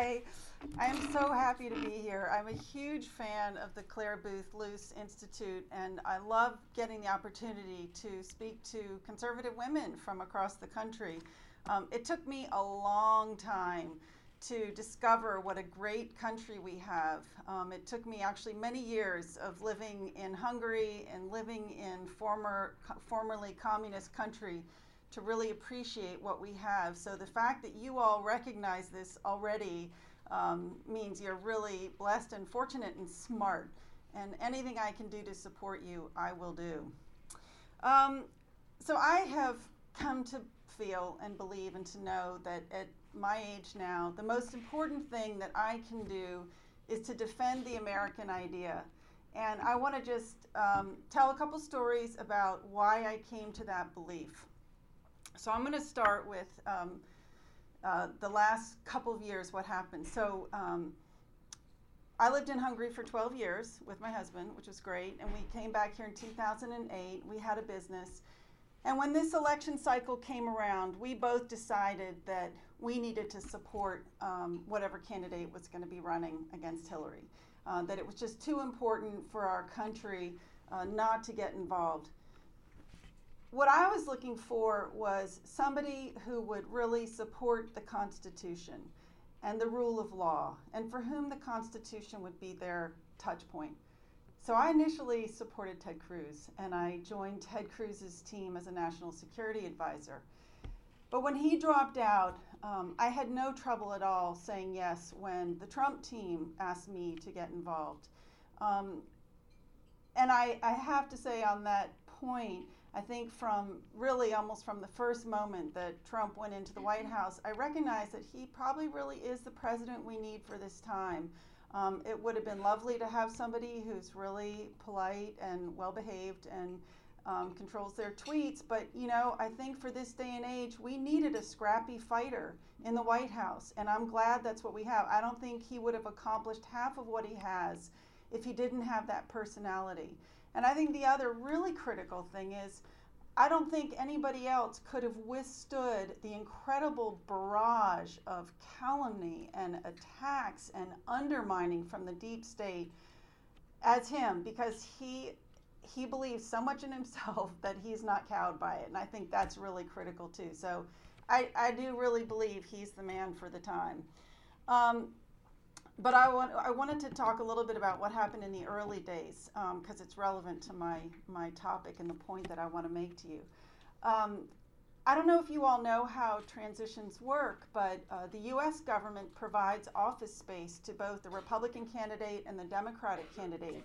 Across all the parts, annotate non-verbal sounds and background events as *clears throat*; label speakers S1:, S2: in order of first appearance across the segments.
S1: Hi. I'm so happy to be here. I'm a huge fan of the Clare Boothe Luce Institute, and I love getting the opportunity to speak to conservative women from across the country. Um, it took me a long time to discover what a great country we have. Um, it took me actually many years of living in Hungary and living in former, formerly communist country to really appreciate what we have. So the fact that you all recognize this already um, means you're really blessed and fortunate and smart. And anything I can do to support you, I will do. Um, so I have come to feel and believe and to know that at my age now, the most important thing that I can do is to defend the American idea. And I want to just um, tell a couple stories about why I came to that belief. So I'm going to start with um, uh, the last couple of years, what happened. So um, I lived in Hungary for 12 years with my husband, which was great. And we came back here in 2008. We had a business. And when this election cycle came around, we both decided that we needed to support um, whatever candidate was going to be running against Hillary. Uh, that it was just too important for our country uh, not to get involved what I was looking for was somebody who would really support the Constitution and the rule of law, and for whom the Constitution would be their touch point. So I initially supported Ted Cruz, and I joined Ted Cruz's team as a national security advisor. But when he dropped out, um, I had no trouble at all saying yes when the Trump team asked me to get involved. Um, and I, I have to say on that point, I think from really almost from the first moment that Trump went into the White House, I recognize that he probably really is the president we need for this time. Um, it would have been lovely to have somebody who's really polite and well behaved and um, controls their tweets, but you know, I think for this day and age, we needed a scrappy fighter in the White House, and I'm glad that's what we have. I don't think he would have accomplished half of what he has if he didn't have that personality. And I think the other really critical thing is I don't think anybody else could have withstood the incredible barrage of calumny and attacks and undermining from the deep state as him because he he believes so much in himself *laughs* that he's not cowed by it. And i think that's really critical too. So i, I do really believe he's the man for the time. Um, but I, want, I wanted to talk a little bit about what happened in the early days because um, it's relevant to my, my topic and the point that I want to make to you. Um, I don't know if you all know how transitions work, but uh, the US government provides office space to both the Republican candidate and the Democratic candidate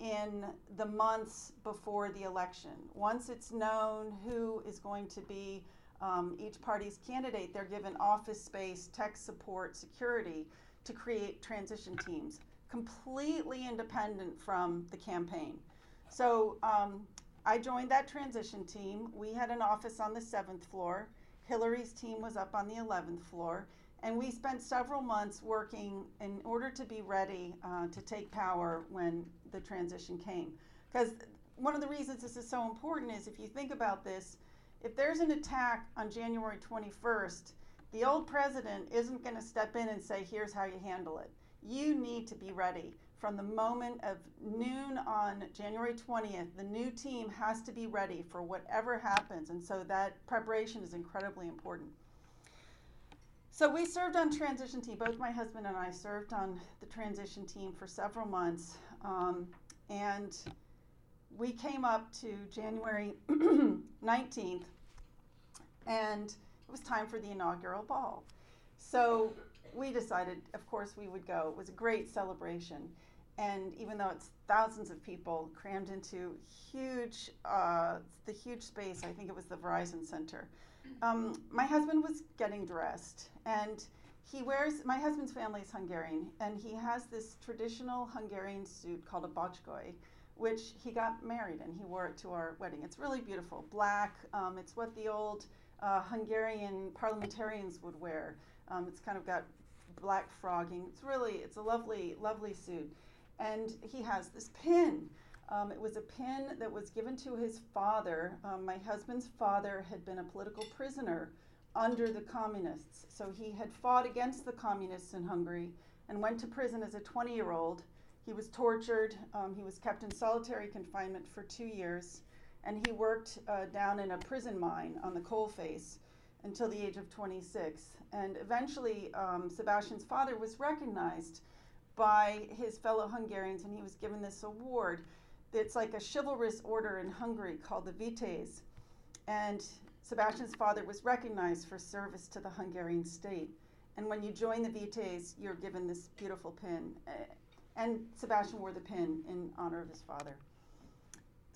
S1: in the months before the election. Once it's known who is going to be um, each party's candidate, they're given office space, tech support, security to create transition teams, completely independent from the campaign. So um, I joined that transition team. We had an office on the seventh floor. Hillary's team was up on the 11th floor. And we spent several months working in order to be ready uh, to take power when the transition came. Because one of the reasons this is so important is if you think about this, if there's an attack on January 21st, the old president isn't going to step in and say, here's how you handle it. You need to be ready. From the moment of noon on January 20th, the new team has to be ready for whatever happens. And so that preparation is incredibly important. So we served on transition team. Both my husband and I served on the transition team for several months. Um, and we came up to January *clears throat* 19th. And it was time for the inaugural ball. So we decided, of course, we would go. It was a great celebration. And even though it's thousands of people crammed into huge, uh, the huge space, I think it was the Verizon Center, um, my husband was getting dressed. And he wears, my husband's family is Hungarian, and he has this traditional Hungarian suit called a bocskai, which he got married and he wore it to our wedding. It's really beautiful, black. Um, it's what the old uh, Hungarian parliamentarians would wear. Um, it's kind of got black frogging. It's really, it's a lovely, lovely suit. And he has this pin. Um, it was a pin that was given to his father. Um, my husband's father had been a political prisoner under the communists. So he had fought against the communists in Hungary and went to prison as a 20 year old. He was tortured, um, he was kept in solitary confinement for two years, and he worked uh, down in a prison mine on the coal face until the age of 26. And eventually, um, Sebastian's father was recognized by his fellow Hungarians, and he was given this award. It's like a chivalrous order in Hungary called the Vitéz. And Sebastian's father was recognized for service to the Hungarian state. And when you join the Vitéz, you're given this beautiful pin. And Sebastian wore the pin in honor of his father.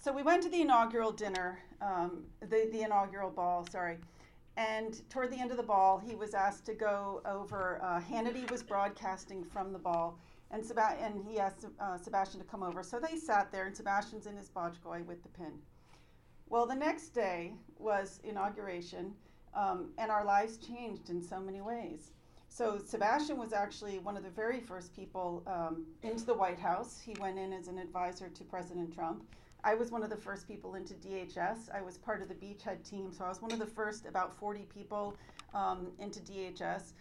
S1: So we went to the inaugural dinner, um, the, the inaugural ball, sorry. And toward the end of the ball, he was asked to go over. Uh, Hannity was broadcasting from the ball, and, and he asked uh, Sebastian to come over. So they sat there, and Sebastian's in his bocskai with the pin. Well, the next day was inauguration, um, and our lives changed in so many ways. So Sebastian was actually one of the very first people um, into the White House. He went in as an advisor to President Trump. I was one of the first people into DHS. I was part of the beachhead team, so I was one of the first about 40 people um, into DHS.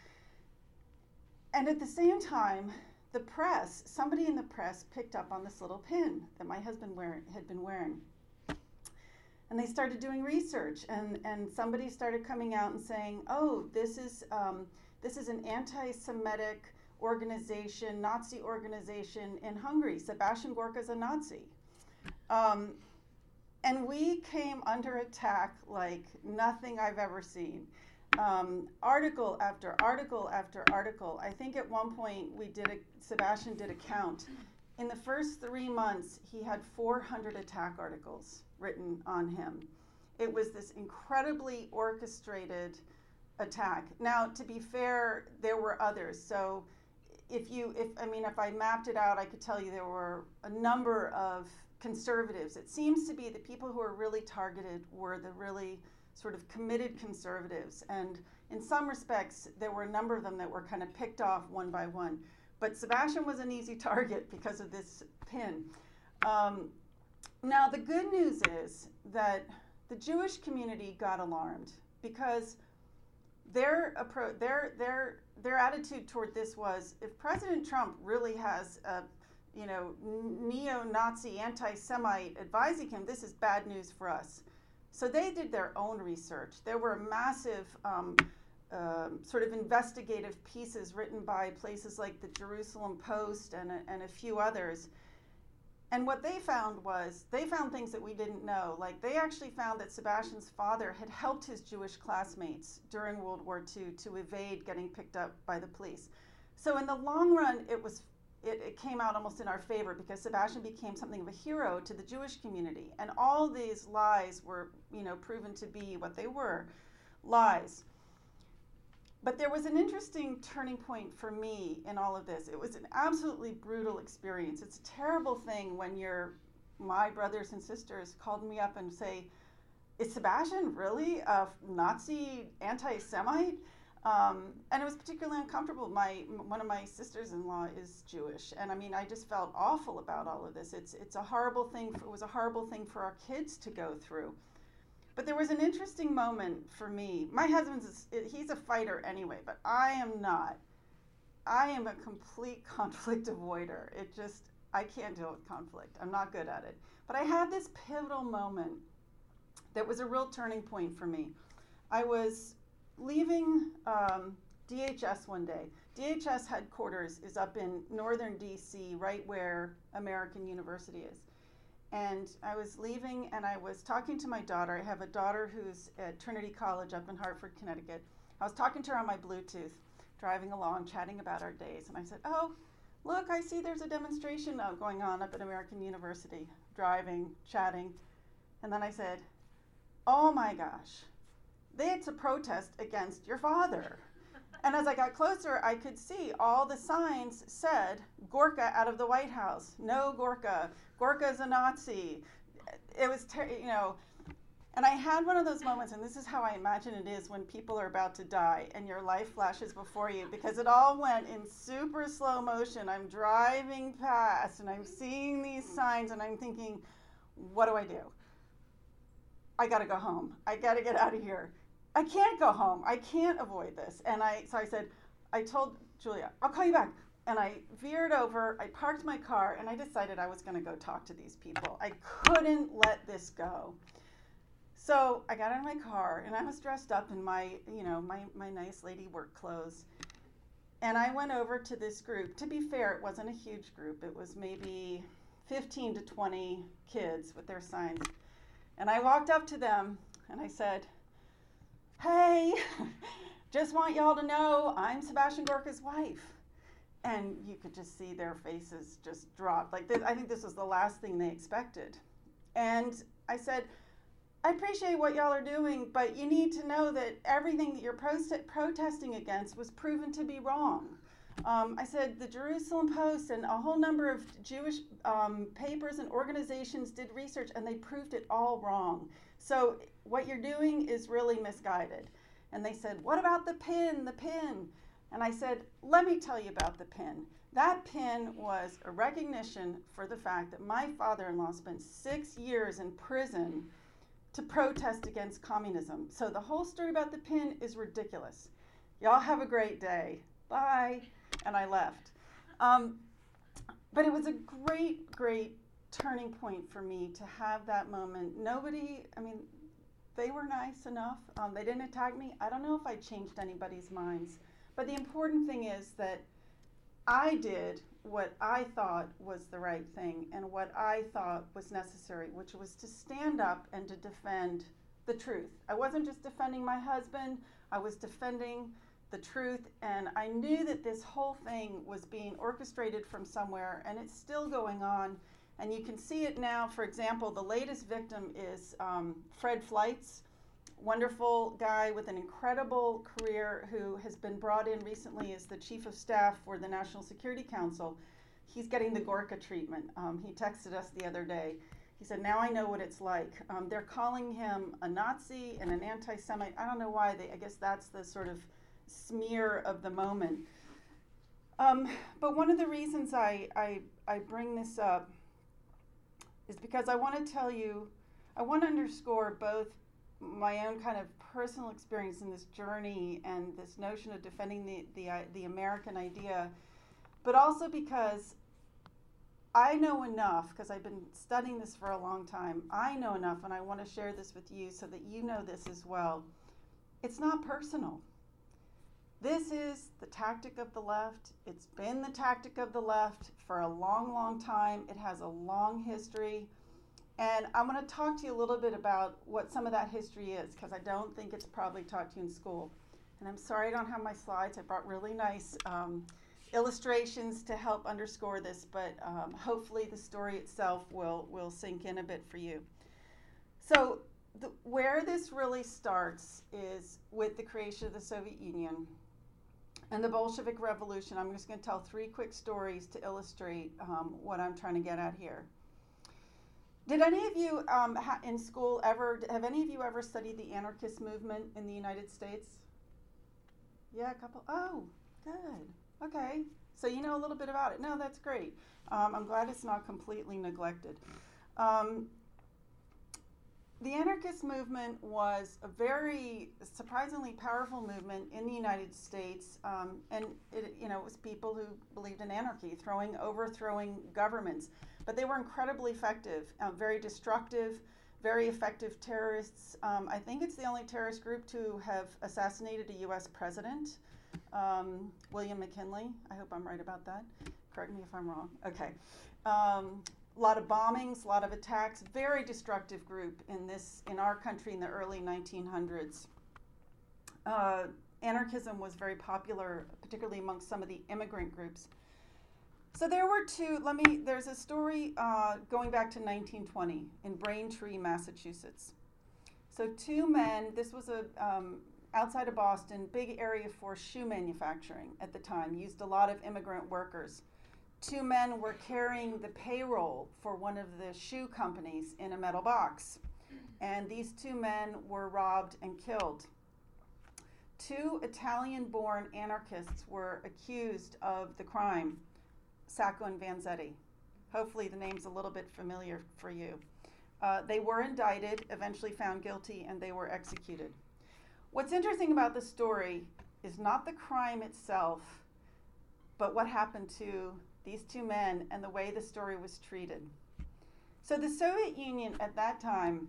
S1: And at the same time, the press, somebody in the press picked up on this little pin that my husband wear, had been wearing. And they started doing research, and, and somebody started coming out and saying, oh, this is, um, this is an anti Semitic organization, Nazi organization in Hungary. Sebastian Gorka is a Nazi. Um, and we came under attack like nothing I've ever seen. Um, article after article after article. I think at one point we did a, Sebastian did a count. In the first three months, he had 400 attack articles written on him. It was this incredibly orchestrated attack. Now, to be fair, there were others. So, if you, if I mean, if I mapped it out, I could tell you there were a number of conservatives. It seems to be the people who are really targeted were the really sort of committed conservatives. And in some respects, there were a number of them that were kind of picked off one by one. But Sebastian was an easy *laughs* target because of this pin. Um, now, the good news is that the Jewish community got alarmed because their approach, their their their attitude toward this was if President Trump really has a you know, neo-Nazi, anti-Semite advising him, this is bad news for us. So they did their own research. There were massive um, uh, sort of investigative pieces written by places like the Jerusalem Post and a, and a few others. And what they found was they found things that we didn't know. Like they actually found that Sebastian's father had helped his Jewish classmates during World War II to evade getting picked up by the police. So in the long run, it was it, it, came out almost in our favor because Sebastian became something of a hero to the Jewish community. And all these lies were, you know, proven to be what they were lies. But there was an interesting turning point for me in all of this. It was an absolutely brutal experience. It's a terrible thing when your my brothers and sisters called me up and say, "Is Sebastian really a Nazi anti-Semite?" Um, and it was particularly uncomfortable. My one of my sisters-in-law is Jewish, and I mean, I just felt awful about all of this. It's it's a horrible thing. For, it was a horrible thing for our kids to go through. But there was an interesting moment for me. My husband's he's a fighter anyway, but I am not. I am a complete *laughs* conflict avoider. It just I can't deal with conflict. I'm not good at it. But I had this pivotal moment that was a real turning point for me. I was leaving um, DHS one day. DHS headquarters is up in northern DC, right where American University is. And I was leaving and I was talking to my daughter. I have a daughter who's at Trinity College up in Hartford, Connecticut. I was talking to her on my Bluetooth, driving along, chatting about our days. And I said, Oh, look, I see there's a demonstration going on up at American University, driving, chatting. And then I said, Oh my gosh, they had to protest against your father. And as I got closer, I could see all the signs said Gorka out of the White House. No Gorka. Gorka is a Nazi. It was, ter- you know, and I had one of those moments, and this is how I imagine it is when people are about to die and your life flashes before you because it all went in super slow motion. I'm driving past and I'm seeing these signs and I'm thinking, what do I do? I got to go home. I got to get out of here I can't go home. I can't avoid this. And I, so I said, I told Julia, I'll call you back. And I veered over, I parked my car, and I decided I was going to go talk to these people. I couldn't let this go. So I got out of my car, and I was dressed up in my, you know, my, my nice lady work clothes. And I went over to this group. To be fair, it wasn't a huge group. It was maybe 15 to 20 kids with their signs. And I walked up to them and I said, Hey, *laughs* just want y'all to know I'm Sebastian Gorka's wife. And you could just see their faces just drop. Like, this, I think this was the last thing they expected. And I said, I appreciate what y'all are doing, but you need to know that everything that you're protesting against was proven to be wrong. Um, I said the Jerusalem Post and a whole number of Jewish um, papers and organizations did research and they proved it all wrong. So what you're doing is really misguided. And they said, What about the pin? The pin. And I said, Let me tell you about the pin. That pin was a recognition for the fact that my father in law spent six years in prison to protest against communism. So the whole story about the pin is ridiculous. Y'all have a great day. Bye. And I left. Um, but it was a great, great turning point for me to have that moment. Nobody, I mean, they were nice enough. Um, they didn't attack me. I don't know if I changed anybody's minds. But the important thing is that I did what I thought was the right thing and what I thought was necessary, which was to stand up and to defend the truth. I wasn't just defending my husband, I was defending the truth, and I knew that this whole thing was being orchestrated from somewhere, and it's still going on. And you can see it now. For example, the latest victim is um, Fred Fleitz wonderful guy with an incredible career who has been brought in recently as the chief of staff for the National Security Council. He's getting the Gorka treatment. Um, he texted us the other day. He said, Now I know what it's like. Um, they're calling him a Nazi and an anti Semite. I don't know why. They, I guess that's the sort of smear of the moment. Um, but one of the reasons I, I, I bring this up is because I want to tell you, I want to underscore both my own kind of personal experience in this journey and this notion of defending the, the, uh, the American idea, but also because I know enough, because I've been studying this for a long time, I know enough, and I want to share this with you so that you know this as well. It's not personal. This is the tactic of the left. It's been the tactic of the left for a long, long time. It has a long history. And I'm going to talk to you a little bit about what some of that history is because I don't think it's probably taught to you in school. And I'm sorry I don't have my slides. I brought really nice um, illustrations to help underscore this, but um, hopefully the story itself will, will sink in a bit for you. So, the, where this really starts is with the creation of the Soviet Union and the Bolshevik Revolution. I'm just going to tell three quick stories to illustrate um, what I'm trying to get at here. Did any of you um, in school ever, have any of you ever studied the anarchist movement in the United States? Yeah, a couple. Oh, good. Okay. So you know a little bit about it. No, that's great. Um, I'm glad it's not completely neglected. Um, the anarchist movement was a very surprisingly powerful movement in the United States, um, and it, you know, it was people who believed in anarchy, throwing, overthrowing governments. But they were incredibly effective, uh, very destructive, very effective terrorists. Um, I think it's the only terrorist group to have assassinated a U.S. president, um, William McKinley. I hope I'm right about that. Correct me if I'm wrong. Okay. Um, a lot of bombings, a lot of attacks, very destructive group in this in our country in the early 1900s. Uh, anarchism was very popular, particularly amongst some of the immigrant groups. So there were two. Let me. There's a story uh, going back to 1920 in Braintree, Massachusetts. So two men. This was a um, outside of Boston, big area for shoe manufacturing at the time. Used a lot of immigrant workers. Two men were carrying the payroll for one of the shoe companies in a metal box, and these two men were robbed and killed. Two Italian-born anarchists were accused of the crime. Sacco and Vanzetti. Hopefully, the name's a little bit familiar for you. Uh, they were indicted, eventually found guilty, and they were executed. What's interesting about the story is not the crime itself, but what happened to these two men and the way the story was treated. So, the Soviet Union at that time,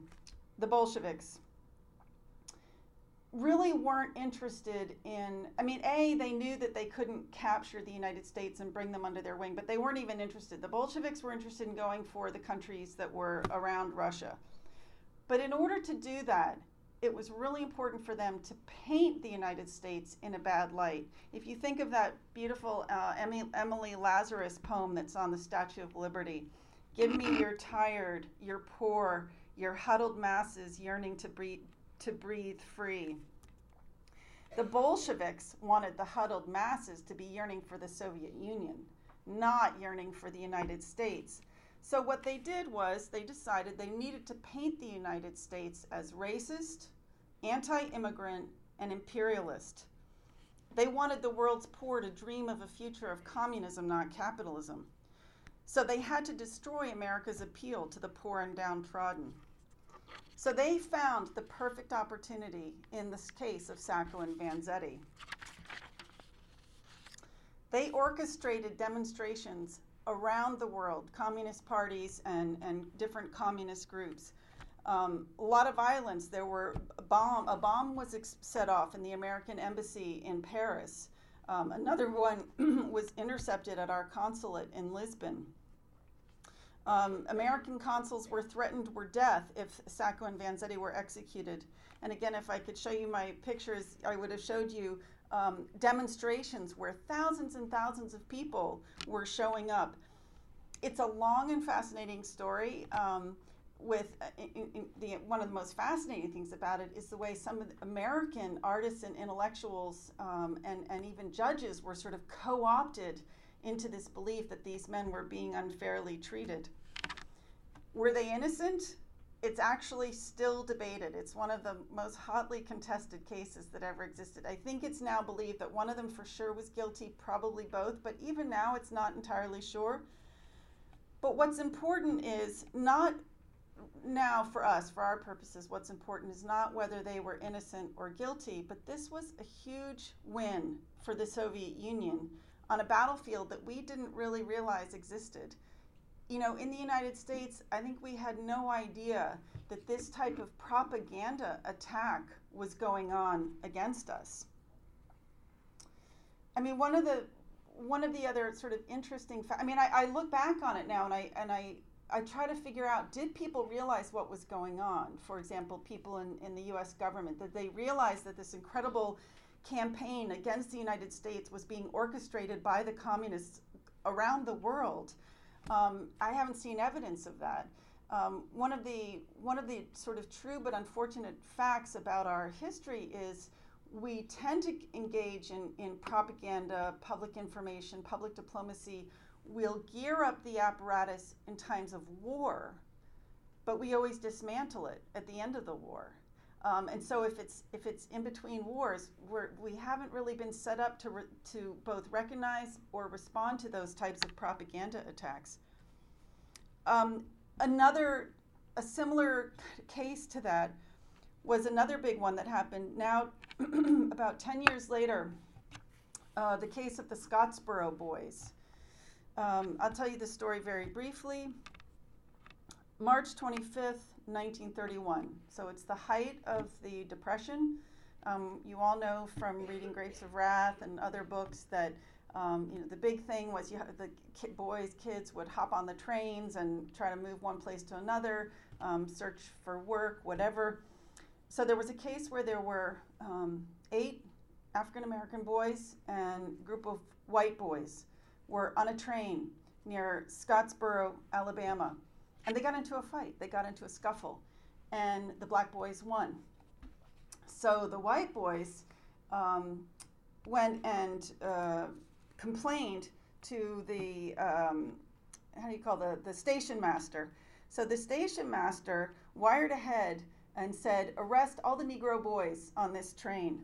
S1: the Bolsheviks, really weren't interested in i mean a they knew that they couldn't capture the united states and bring them under their wing but they weren't even interested the bolsheviks were interested in going for the countries that were around russia but in order to do that it was really important for them to paint the united states in a bad light if you think of that beautiful uh, emily lazarus poem that's on the statue of liberty give me your tired your poor your huddled masses yearning to breathe to breathe free. The Bolsheviks wanted the huddled masses to be yearning for the Soviet Union, not yearning for the United States. So, what they did was they decided they needed to paint the United States as racist, anti immigrant, and imperialist. They wanted the world's poor to dream of a future of communism, not capitalism. So, they had to destroy America's appeal to the poor and downtrodden. So they found the perfect opportunity in this case of Sacco and Vanzetti. They orchestrated demonstrations around the world, communist parties and, and different communist groups. Um, a lot of violence. There were a bomb. A bomb was ex- set off in the American embassy in Paris. Um, another one *clears throat* was intercepted at our consulate in Lisbon. Um, American consuls were threatened with death if Sacco and Vanzetti were executed. And again, if I could show you my pictures, I would have showed you um, demonstrations where thousands and thousands of people were showing up. It's a long and fascinating story. Um, with uh, in, in the, one of the most fascinating things about it is the way some of the American artists and intellectuals um, and, and even judges were sort of co opted into this belief that these men were being unfairly treated. Were they innocent? It's actually still debated. It's one of the most hotly contested cases that ever existed. I think it's now believed that one of them for sure was guilty, probably both, but even now it's not entirely sure. But what's important is not now for us, for our purposes, what's important is not whether they were innocent or guilty, but this was a huge win for the Soviet Union on a battlefield that we didn't really realize existed. You know, in the United States, I think we had no idea that this type of propaganda attack was going on against us. I mean, one of the one of the other sort of interesting fa- I mean, I, I look back on it now and I and I I try to figure out did people realize what was going on? For example, people in, in the US government, that they realized that this incredible campaign against the United States was being orchestrated by the communists around the world. Um, I haven't seen evidence of that. Um, one of the one of the sort of true but unfortunate facts about our history is we tend to engage in, in propaganda, public information, public diplomacy. We'll gear up the apparatus in times of war, but we always dismantle it at the end of the war. Um, and so if it's if it's in between wars, we're, we haven't really been set up to re, to both recognize or respond to those types of propaganda attacks. Um, another a similar case to that was another big one that happened now *clears throat* about 10 years later uh, the case of the scottsboro boys um, i'll tell you the story very briefly march 25th 1931. So it's the height of the Depression. Um, you all know from reading Grapes of Wrath and other books that um, you know the big thing was you the boys, kids would hop on the trains and try to move one place to another, um, search for work, whatever. So there was a case where there were um, eight African American boys and a group of white boys were on a train near Scottsboro, Alabama and they got into a fight. They got into a scuffle, and the black boys won. So the white boys um, went and uh, complained to the um, how do you call the the station master. So the station master wired ahead and said, "Arrest all the Negro boys on this train."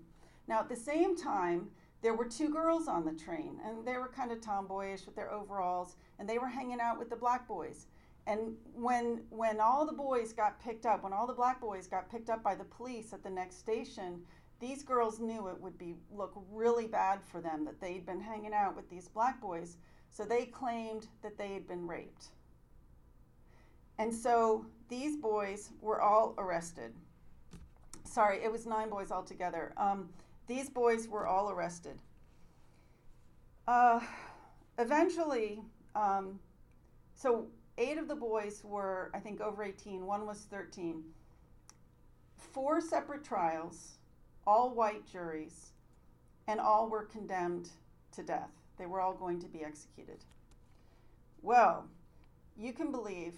S1: Now at the same time, there were two girls on the train, and they were kind of tomboyish with their overalls, and they were hanging out with the black boys. And when when all the boys got picked up, when all the black boys got picked up by the police at the next station, these girls knew it would be look really bad for them that they'd been hanging out with these black boys, so they claimed that they had been raped. And so these boys were all arrested. Sorry, it was nine boys altogether. Um, these boys were all arrested. Uh, eventually, um, so eight of the boys were, I think, over 18, one was 13. Four separate trials, all white juries, and all were condemned to death. They were all going to be executed. Well, you can believe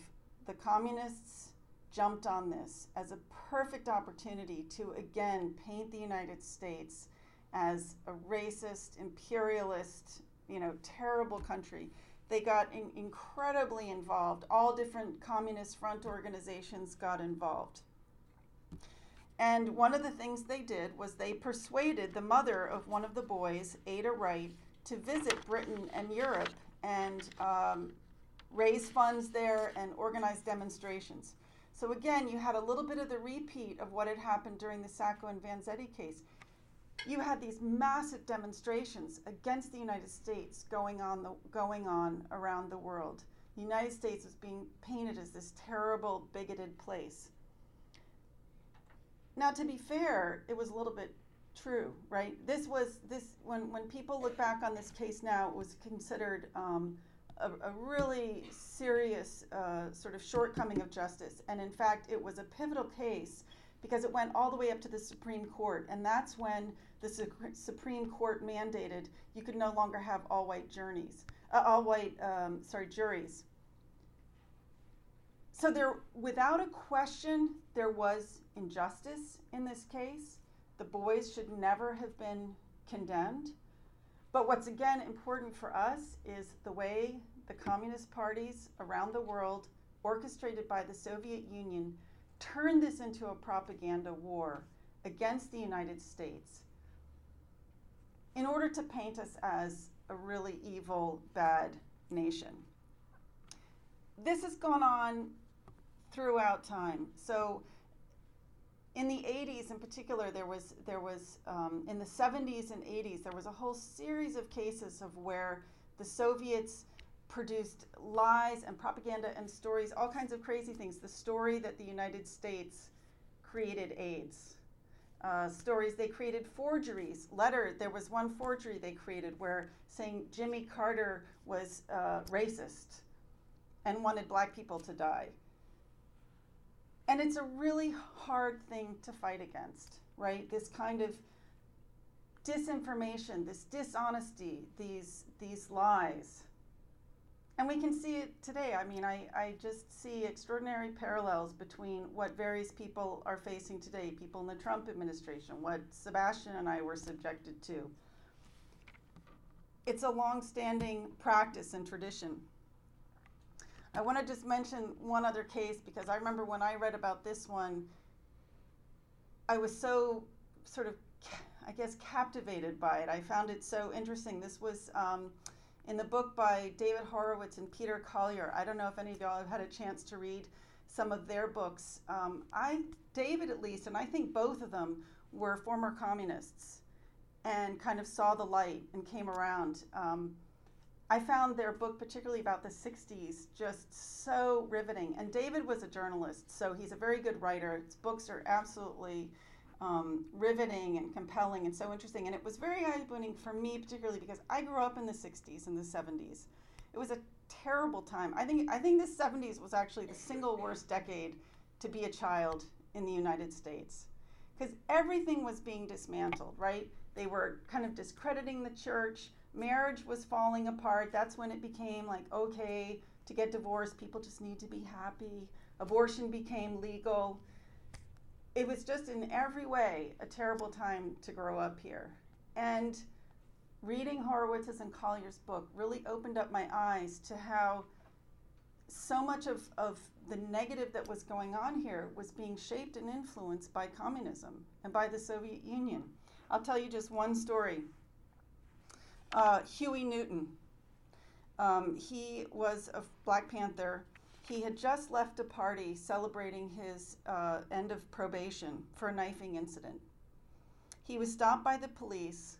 S1: the communists jumped on this as a perfect opportunity to again paint the United States as a racist, imperialist, you know, terrible country. They got in, incredibly involved. All different communist front organizations got involved. And one of the things they did was they persuaded the mother of one of the boys, Ada Wright, to visit Britain and Europe and um, raise funds there and organize demonstrations. So again, you had a little bit of the repeat of what had happened during the Sacco and Vanzetti case. You had these massive demonstrations against the United States going on the, going on around the world. The United States was being painted as this terrible, bigoted place. Now, to be fair, it was a little bit true, right? This was this when when people look back on this case now, it was considered um, a, a, really serious uh, sort of shortcoming of justice, and in fact, it was a pivotal case because it went all the way up to the Supreme Court, and that's when the Su- Supreme Court mandated you could no longer have all white journeys, uh, all white um, sorry juries. So there, without a question, there was injustice in this case. The boys should never have been condemned. But what's again important for us is the way the communist parties around the world, orchestrated by the Soviet Union, turned this into a propaganda war against the United States in order to paint us as a really evil, bad nation. This has gone on throughout time. So in the 80s in particular there was there was um, in the 70s and 80s there was a whole series of cases of where the soviets produced lies and propaganda and stories all kinds of crazy things. The story that the united states created aids uh, stories they created forgeries letter there was one forgery they created where saying jimmy carter was uh, racist and wanted black people to die and it's a really hard thing to fight against, right? This kind of disinformation, this dishonesty, these these lies. And we can see it today. I mean, I, I just see extraordinary parallels between what various people are facing today, people in the Trump administration, what Sebastian and I were subjected to. It's a long-standing practice and tradition. I want to just mention one other case because I remember when I read about this one, I was so sort of, I guess, captivated by it. I found it so interesting. This was um, in the book by David Horowitz and Peter Collier. I don't know if any of y'all have had a chance to read some of their books. Um, I, David at least, and I think both of them were former communists and kind of saw the light and came around. Um, I found their book, particularly about the 60s, just so riveting. And David was a journalist, so he's a very good writer. His books are absolutely um, riveting and compelling and so interesting. And it was very eye opening for me, particularly because I grew up in the 60s and the 70s. It was a terrible time. I think, I think the 70s was actually the single worst decade to be a child in the United States because everything was being dismantled, right? They were kind of discrediting the church marriage was falling apart. That's when it became like, okay, to get divorced, people just need to be happy. Abortion became legal. It was just in every way a terrible time to grow up here. And reading Horowitz's and Collier's book really opened up my eyes to how so much of, of the negative that was going on here was being shaped and influenced by communism and by the Soviet Union. I'll tell you just one story. Uh, Huey Newton. Um, he was a Black Panther. He had just left a party celebrating his uh, end of probation for a knifing incident. He was stopped by the police,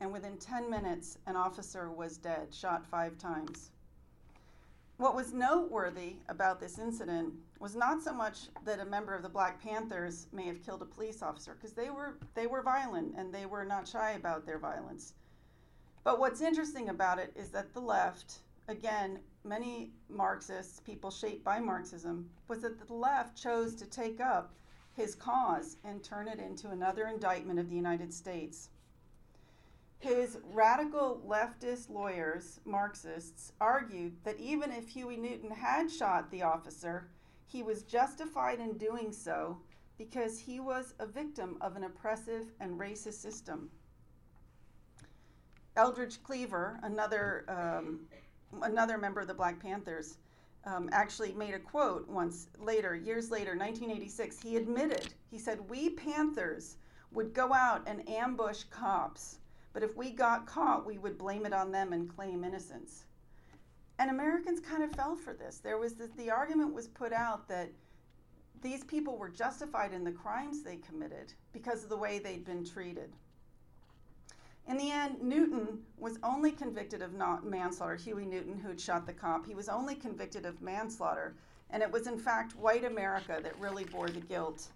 S1: and within 10 minutes, an officer was dead, shot five times. What was noteworthy about this incident was not so much that a member of the Black Panthers may have killed a police officer, because they were, they were violent and they were not shy about their violence. But what's interesting about it is that the left, again, many Marxists, people shaped by Marxism, was that the left chose to take up his cause and turn it into another indictment of the United States. His radical leftist lawyers, Marxists, argued that even if Huey Newton had shot the officer, he was justified in doing so because he was a victim of an oppressive and racist system. Eldridge Cleaver, another, um, another member of the Black Panthers, um, actually made a quote once later, years later, 1986. He admitted, he said, We Panthers would go out and ambush cops, but if we got caught, we would blame it on them and claim innocence. And Americans kind of fell for this. There was this, the argument was put out that these people were justified in the crimes they committed because of the way they'd been treated. In the end, Newton was only convicted of not manslaughter. Huey Newton, who had shot the cop, he was only convicted of manslaughter. And it was, in fact, white America that really bore the guilt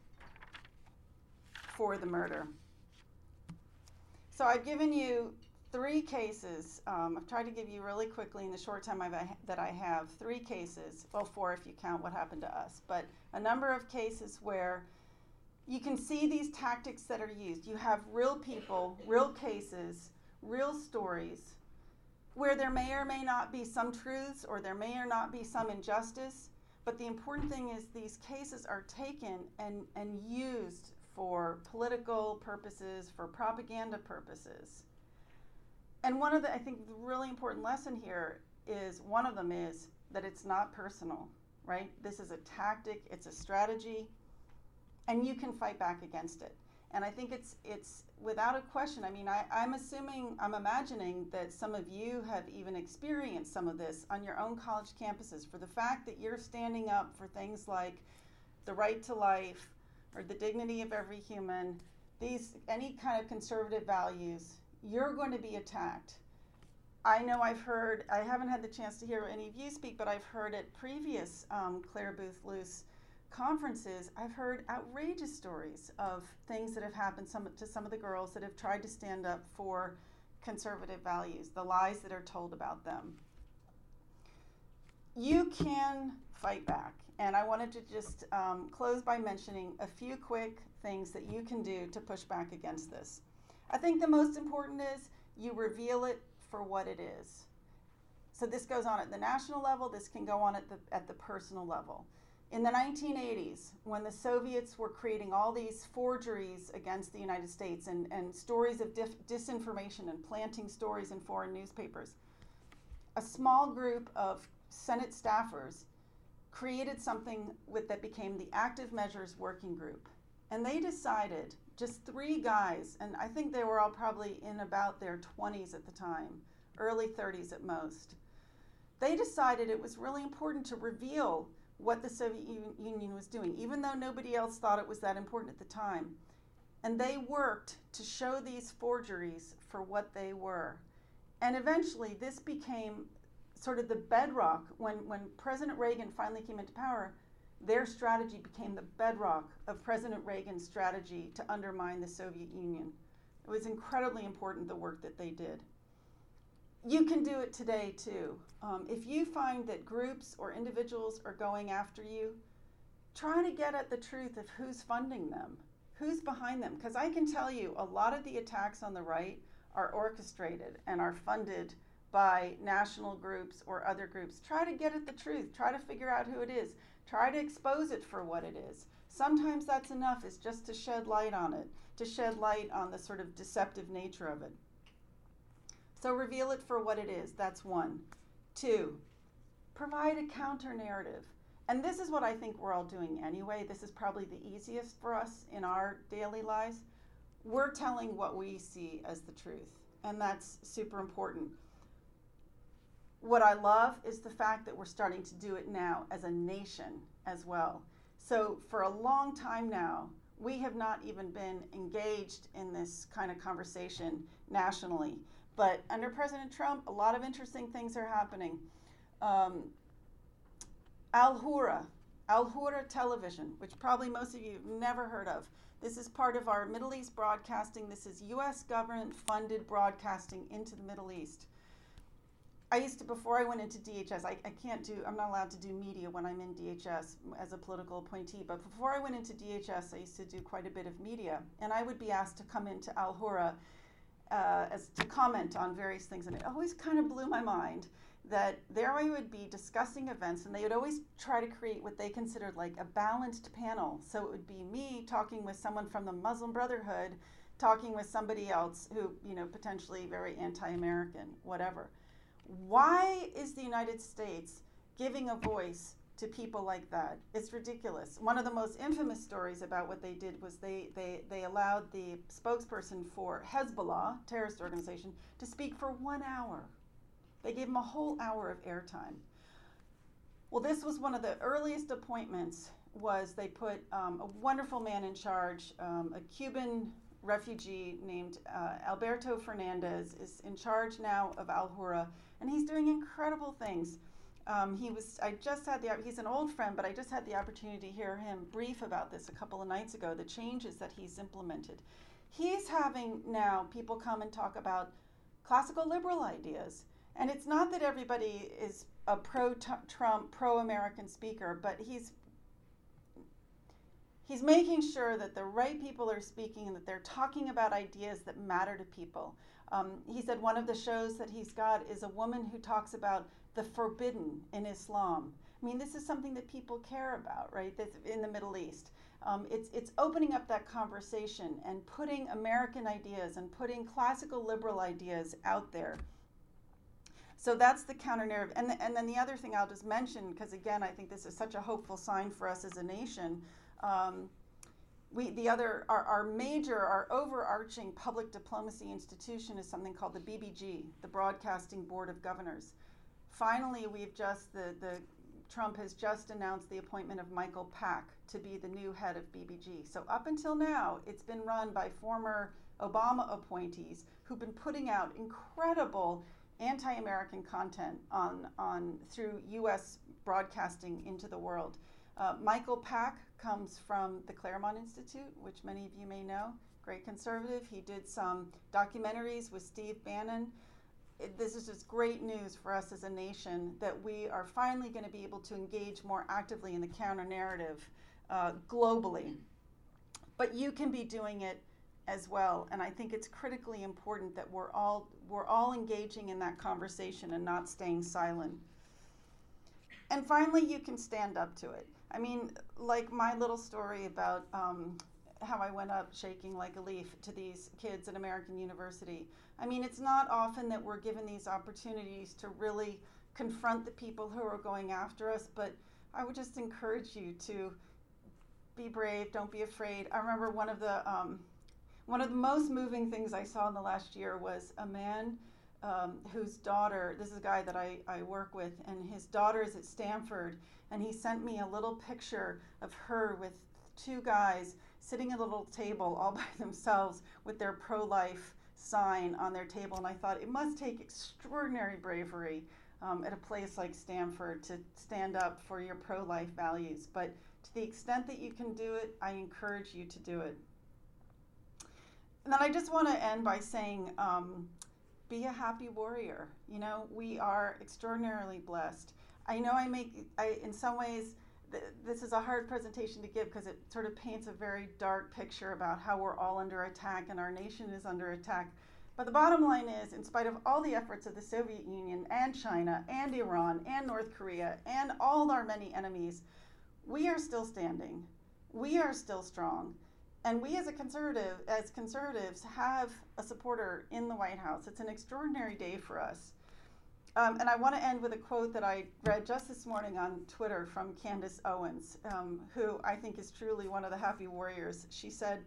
S1: for the murder. So I've given you three cases. Um, I've tried to give you really quickly in the short time I've, that I have three cases, well, four if you count what happened to us, but a number of cases where you can see these tactics that are used. You have real people, real cases, real stories where there may or may not be some truths or there may or not be some injustice. But the important thing is these cases are taken and, and used for political purposes, for propaganda purposes. And one of the, I think, the really important lesson here is one of them is that it's not personal, right? This is a tactic, it's a strategy, and you can fight back against it. And I think it's it's without a question. I mean, I, I'm assuming, I'm imagining that some of you have even experienced some of this on your own college campuses. For the fact that you're standing up for things like the right to life or the dignity of every human, these any kind of conservative values, you're going to be attacked. I know I've heard, I haven't had the chance to hear any of you speak, but I've heard at previous um, Clare Boothe Luce conferences, I've heard outrageous stories of things that have happened some, to some of the girls that have tried to stand up for conservative values, the lies that are told about them. You can fight back. And I wanted to just um, close by mentioning a few quick things that you can do to push back against this. I think the most important is you reveal it for what it is. So this goes on at the national level, this can go on at the, at the personal level. In the 1980s, when the Soviets were creating all these forgeries against the United States and, and stories of dif- disinformation and planting stories in foreign newspapers, a small group of Senate staffers created something with, that became the Active Measures Working Group. And they decided, just three guys, and I think they were all probably in about their 20s at the time, early 30s at most. They decided it was really important to reveal what the Soviet Union was doing, even though nobody else thought it was that important at the time. And they worked to show these forgeries for what they were. And eventually, this became sort of the bedrock. When, when President Reagan finally came into power, their strategy became the bedrock of President Reagan's strategy to undermine the Soviet Union. It was incredibly important, the work that they did you can do it today too. Um, if you find that groups or individuals are going after you, try to get at the truth of who's funding them, who's behind them. Because I can tell you, a lot of the attacks on the right are orchestrated and are funded by national groups or other groups. Try to get at the truth, try to figure out who it is, try to expose it for what it is. Sometimes that's enough, is just to shed light on it, to shed light on the sort of deceptive nature of it. So reveal it for what it is. That's one. Two, provide a counter narrative. And this is what I think we're all doing anyway. This is probably the easiest for us in our daily lives. We're telling what we see as the truth, and that's super important. What I love is the fact that we're starting to do it now as a nation as well. So, for a long time now, we have not even been engaged in this kind of conversation nationally. But under President Trump, a lot of interesting things are happening. Um, Al Hurra, Al Hurra Television, which probably most of you have never heard of. This is part of our Middle East broadcasting. This is U.S. government funded broadcasting into the Middle East. I used to, before I went into DHS, I, I can't do, I'm not allowed to do media when I'm in DHS as a political appointee, but before I went into DHS, I used to do quite a bit of media. And I would be asked to come into Al Hurra uh, as to comment on various things. And it always kind of blew my mind that there I would be discussing events, and they would always try to create what they considered like a balanced panel. So it would be me talking with someone from the Muslim Brotherhood, talking with somebody else who, you know, potentially very anti American, whatever. Why is the United States giving a voice to people like that? It's ridiculous. One of the most infamous stories about what they did was they, they, they allowed the spokesperson for Hezbollah, terrorist organization, to speak for one hour. They gave him a whole hour of airtime. Well, this was one of the earliest appointments was they put um, a wonderful man in charge, um, a Cuban refugee named uh, Alberto Fernandez is in charge now of Al Hurra and he's doing incredible things. Um, he was. I just had the. He's an old friend, but I just had the opportunity to hear him brief about this a couple of nights ago. The changes that he's implemented. He's having now people come and talk about classical liberal ideas, and it's not that everybody is a pro-Trump, pro-American speaker, but he's he's making sure that the right people are speaking and that they're talking about ideas that matter to people. Um, he said one of the shows that he's got is a woman who talks about the forbidden in Islam. I mean, this is something that people care about, right? That's in the Middle East. Um, it's, it's opening up that conversation and putting American ideas and putting classical liberal ideas out there. So that's the counter narrative. And, and then the other thing I'll just mention, because again, I think this is such a hopeful sign for us as a nation. Um, we, the other, our, our major, our overarching public diplomacy institution is something called the BBG, the Broadcasting Board of Governors. Finally, we've just, the, the Trump has just announced the appointment of Michael Pack to be the new head of BBG. So up until now, it's been run by former Obama appointees who've been putting out incredible anti-American content on, on through U.S. broadcasting into the world. Uh, Michael Pack comes from the Claremont Institute, which many of you may know. Great conservative. He did some documentaries with Steve Bannon. It, this is just great news for us as a nation that we are finally going to be able to engage more actively in the counter narrative uh, globally. But you can be doing it as well, and I think it's critically important that we're all we're all engaging in that conversation and not staying silent. And finally, you can stand up to it. I mean, like my little story about um, how I went up shaking like a leaf to these kids at American University. I mean, it's not often that we're given these opportunities to really confront the people who are going after us, but I would just encourage you to be brave, don't be afraid. I remember one of the um, one of the most moving things I saw in the last year was a man um, whose daughter, this is a guy that I, I work with, and his daughter is at Stanford, and he sent me a little picture of her with two guys sitting at a little table all *laughs* by themselves with their pro life sign on their table. And I thought it must take extraordinary bravery um, at a place like Stanford to stand up for your pro life values. But to the extent that you can do it, I encourage you to do it. And then I just want to end by saying, um, be a happy warrior. You know, we are extraordinarily blessed. I know I make, I in some ways, th- this is a hard presentation to give because it sort of paints a very dark picture about how we're all under attack and our nation is under attack. But the bottom line is, in spite of all the efforts of the Soviet Union and China and Iran and North Korea and all our many enemies, we are still standing. We are still strong. And we as a conservative, as conservatives, have a supporter in the White House. It's an extraordinary day for us. Um, and I want to end with a quote that I read just this morning on Twitter from Candace Owens, um, who I think is truly one of the happy warriors. She said,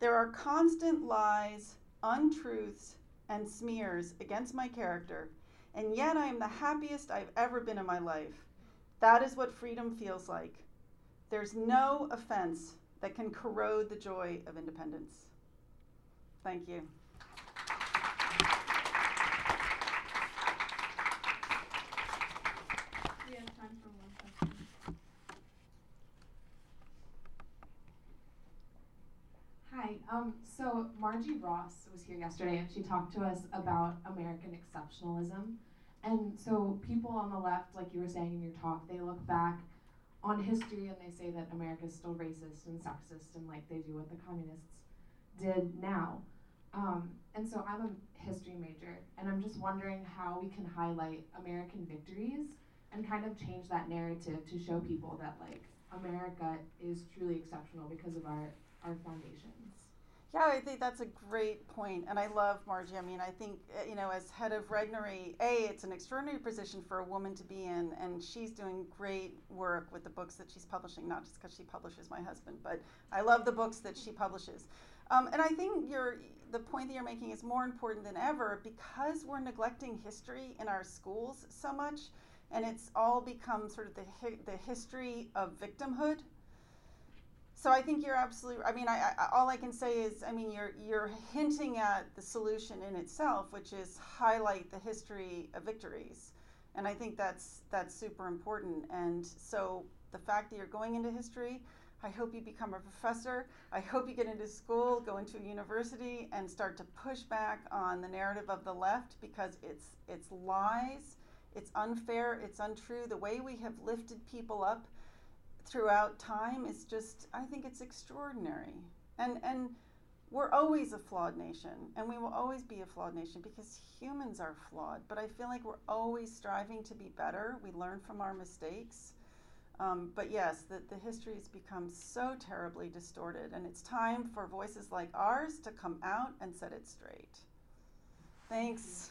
S1: There are constant lies, untruths, and smears against my character, and yet I am the happiest I've ever been in my life. That is what freedom feels like. There's no offense that can corrode the joy of independence. Thank you.
S2: We have time for one question.
S3: Hi. Um, so Marji Ross was here yesterday and she talked to us about American exceptionalism. And so people on the left, like you were saying in your talk, they look back on history and they say that America is still racist and sexist and like they do what the communists did now. Um, and so I'm a history major and I'm just wondering how we can highlight American victories and kind of change that narrative to show people that like America is truly exceptional because of our our foundations.
S1: Yeah, I think that's a great point, and I love Marji. I mean, I think uh, you know, as head of Regnery, a it's an extraordinary position for a woman to be in, and she's doing great work with the books that she's publishing. Not just because she publishes my husband, but I love the books that she publishes. Um, and I think the point that you're making is more important than ever because we're neglecting history in our schools so much, and it's all become sort of the hi- the history of victimhood so I think you're absolutely. I mean, I, I, all I can say is, I mean, you're you're hinting at the solution in itself, which is highlight the history of victories, and I think that's that's super important. And so the fact that you're going into history, I hope you become a professor. I hope you get into school, go into a university, and start to push back on the narrative of the left because it's it's lies, it's unfair, it's untrue. The way we have lifted people up throughout time is just I think it's extraordinary. And and we're always a flawed nation and we will always be a flawed nation because humans are flawed. But I feel like we're always striving to be better. We learn from our mistakes. Um, but yes, the, the history has become so terribly distorted, and it's time for voices like ours to come out and set it straight. Thanks.